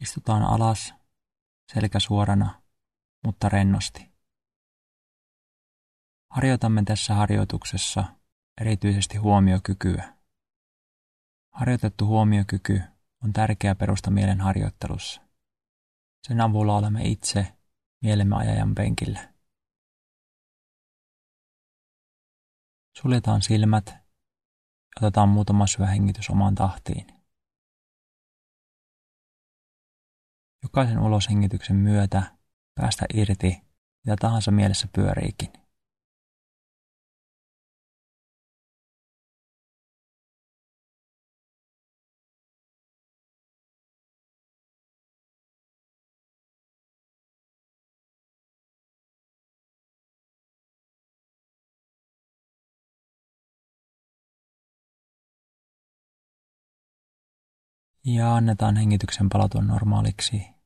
Istutaan alas, selkä suorana, mutta rennosti. Harjoitamme tässä harjoituksessa erityisesti huomiokykyä. Harjoitettu huomiokyky on tärkeä perusta mielen harjoittelussa. Sen avulla olemme itse mielemme ajajan penkillä. Suljetaan silmät ja otetaan muutama syvä hengitys omaan tahtiin. Jokaisen uloshengityksen myötä päästä irti mitä tahansa mielessä pyöriikin. Ja annetaan hengityksen palatua normaaliksi.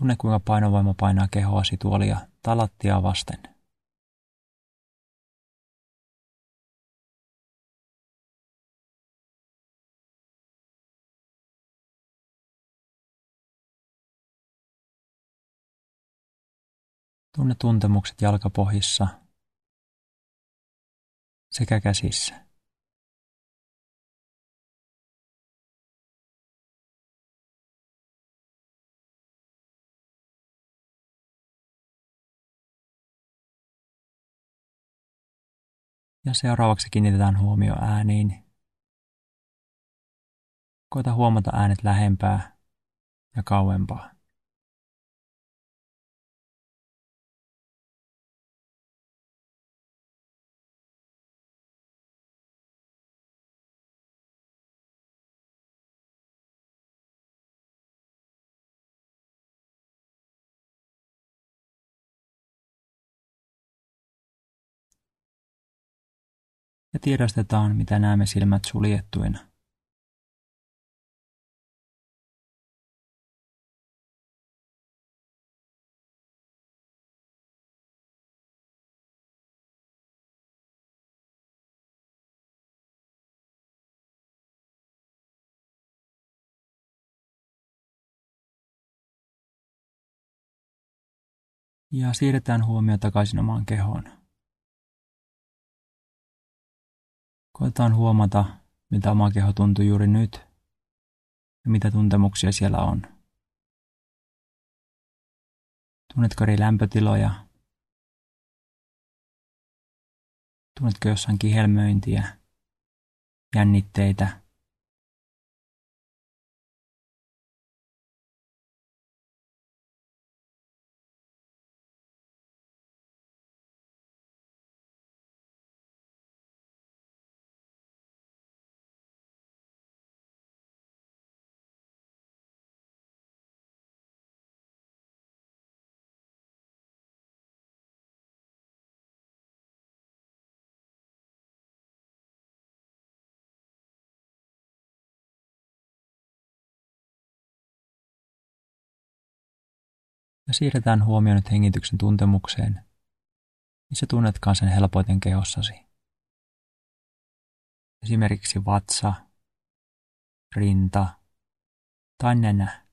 Tunne kuinka painovoima painaa kehoasi tuolia talattia vasten. Tunne tuntemukset jalkapohjissa sekä käsissä. Ja seuraavaksi kiinnitetään huomio ääniin. Koita huomata äänet lähempää ja kauempaa. Ja tiedostetaan, mitä näemme silmät suljettuina. Ja siirretään huomio takaisin omaan kehoon. Koetaan huomata, mitä oma keho tuntuu juuri nyt ja mitä tuntemuksia siellä on. Tunnetko eri lämpötiloja? Tunnetko jossain kihelmöintiä, jännitteitä? Ja siirretään huomio nyt hengityksen tuntemukseen, missä tunnetkaan sen helpoiten kehossasi. Esimerkiksi vatsa, rinta tai nenä.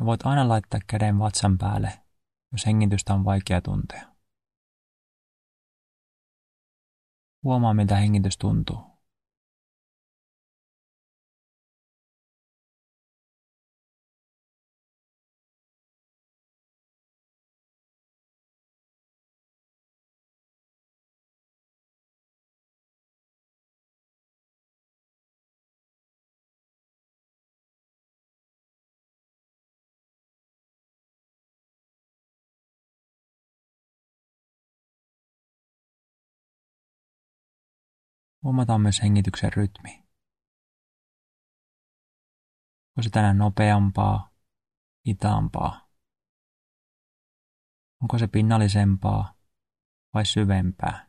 Ja voit aina laittaa käden vatsan päälle, jos hengitystä on vaikea tuntea. Huomaa, miltä hengitys tuntuu. Huomataan myös hengityksen rytmi. Onko se tänään nopeampaa, hitaampaa? Onko se pinnallisempaa vai syvempää?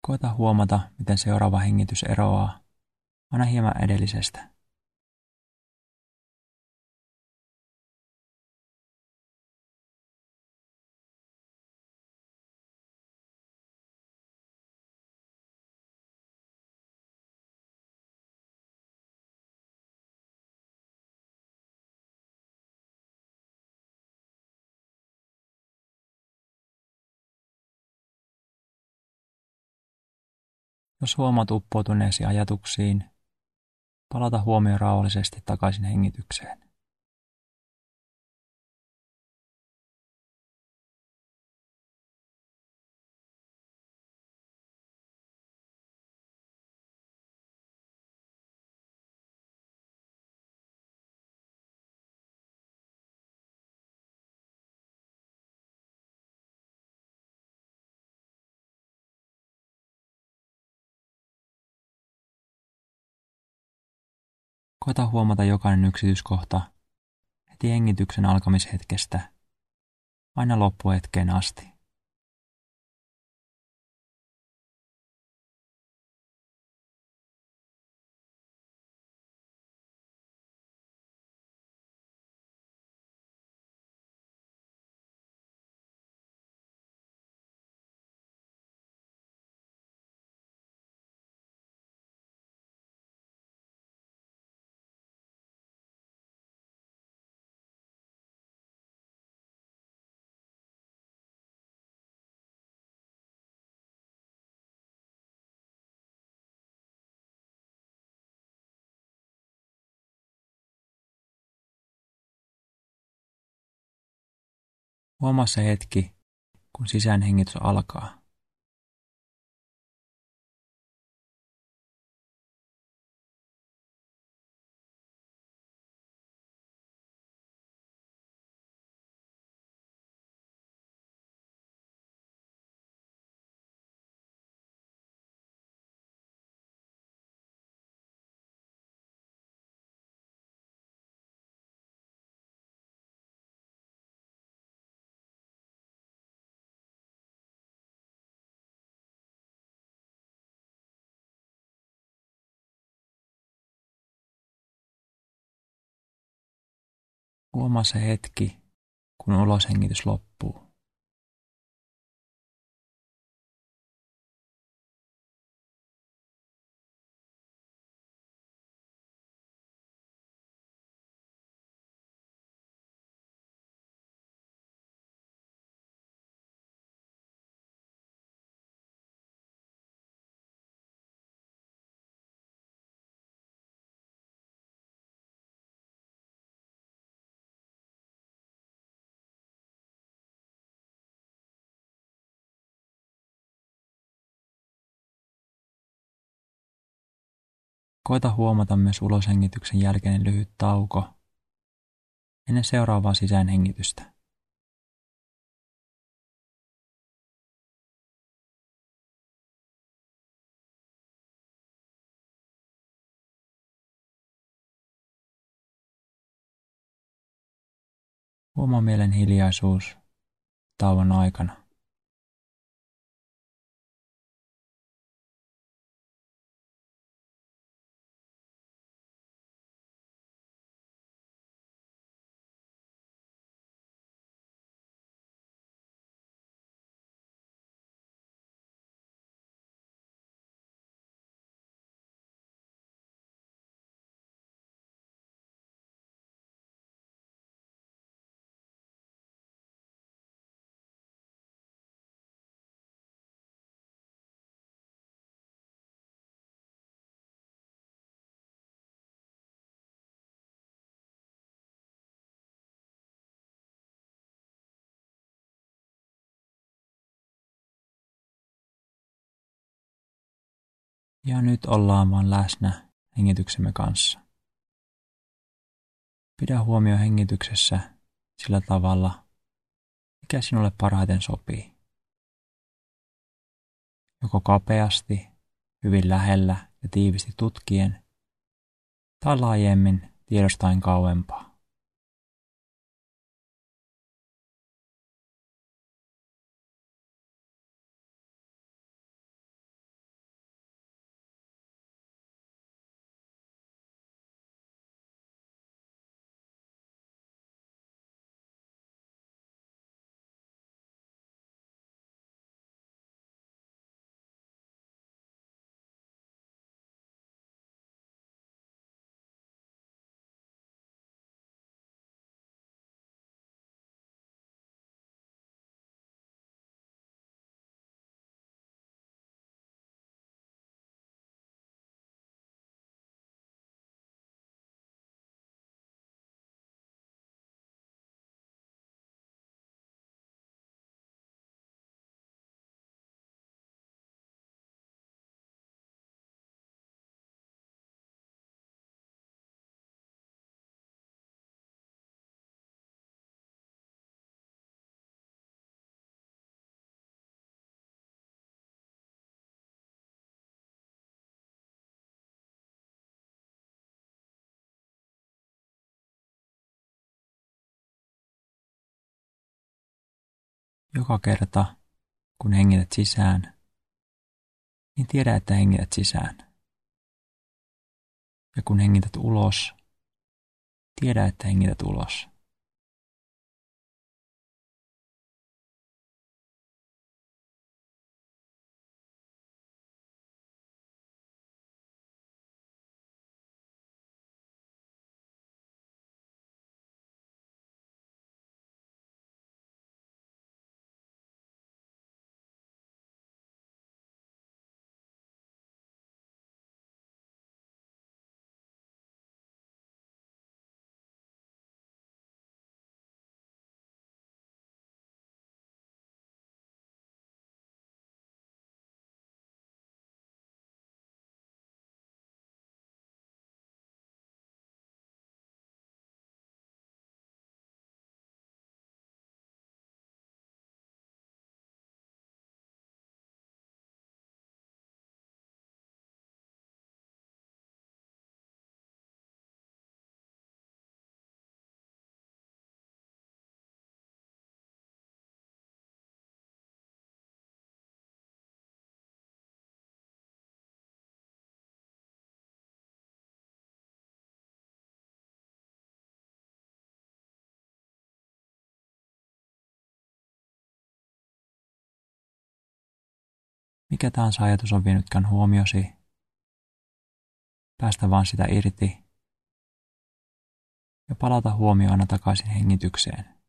Koeta huomata, miten seuraava hengitys eroaa aina hieman edellisestä. Jos huomaat uppoutuneesi ajatuksiin, palata huomio rauhallisesti takaisin hengitykseen. Koeta huomata jokainen yksityiskohta heti hengityksen alkamishetkestä aina loppuhetkeen asti. Huomaa se hetki, kun sisäänhengitys alkaa. Huomaa se hetki, kun uloshengitys loppuu. Koita huomata myös uloshengityksen jälkeinen lyhyt tauko ennen seuraavaa sisäänhengitystä. Huomaa mielen hiljaisuus tauon aikana. Ja nyt ollaan vaan läsnä hengityksemme kanssa. Pidä huomio hengityksessä sillä tavalla, mikä sinulle parhaiten sopii. Joko kapeasti, hyvin lähellä ja tiivisti tutkien, tai laajemmin tiedostain kauempaa. Joka kerta, kun hengität sisään, niin tiedä, että hengität sisään. Ja kun hengität ulos, tiedä, että hengität ulos. Mikä tahansa ajatus on vienytkään huomiosi, päästä vaan sitä irti ja palata huomio aina takaisin hengitykseen.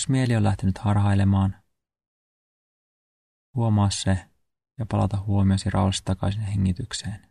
Jos mieli on lähtenyt harhailemaan, huomaa se ja palata huomiosi rauhassa takaisin hengitykseen.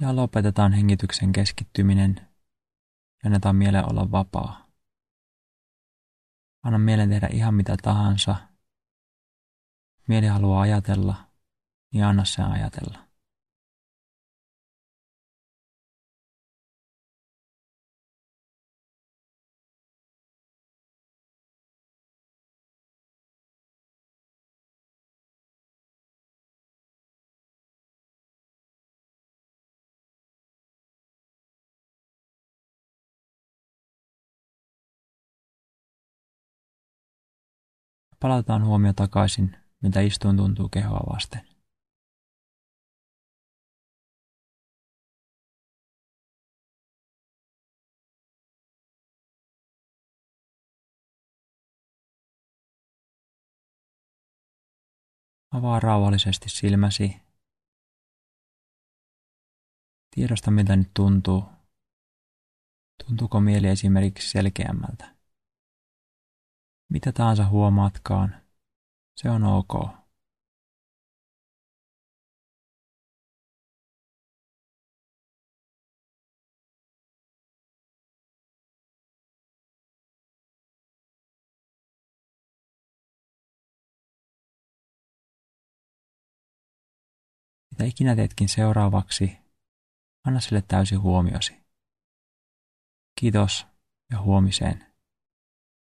Ja lopetetaan hengityksen keskittyminen ja annetaan mielen olla vapaa. Anna mielen tehdä ihan mitä tahansa. Mieli haluaa ajatella, niin anna sen ajatella. Palataan huomio takaisin, mitä istuin tuntuu kehoa vasten. Avaa rauhallisesti silmäsi. Tiedosta, mitä nyt tuntuu. Tuntuuko mieli esimerkiksi selkeämmältä? Mitä tahansa huomaatkaan, se on ok. Mitä ikinä teetkin seuraavaksi, anna sille täysi huomiosi. Kiitos ja huomiseen.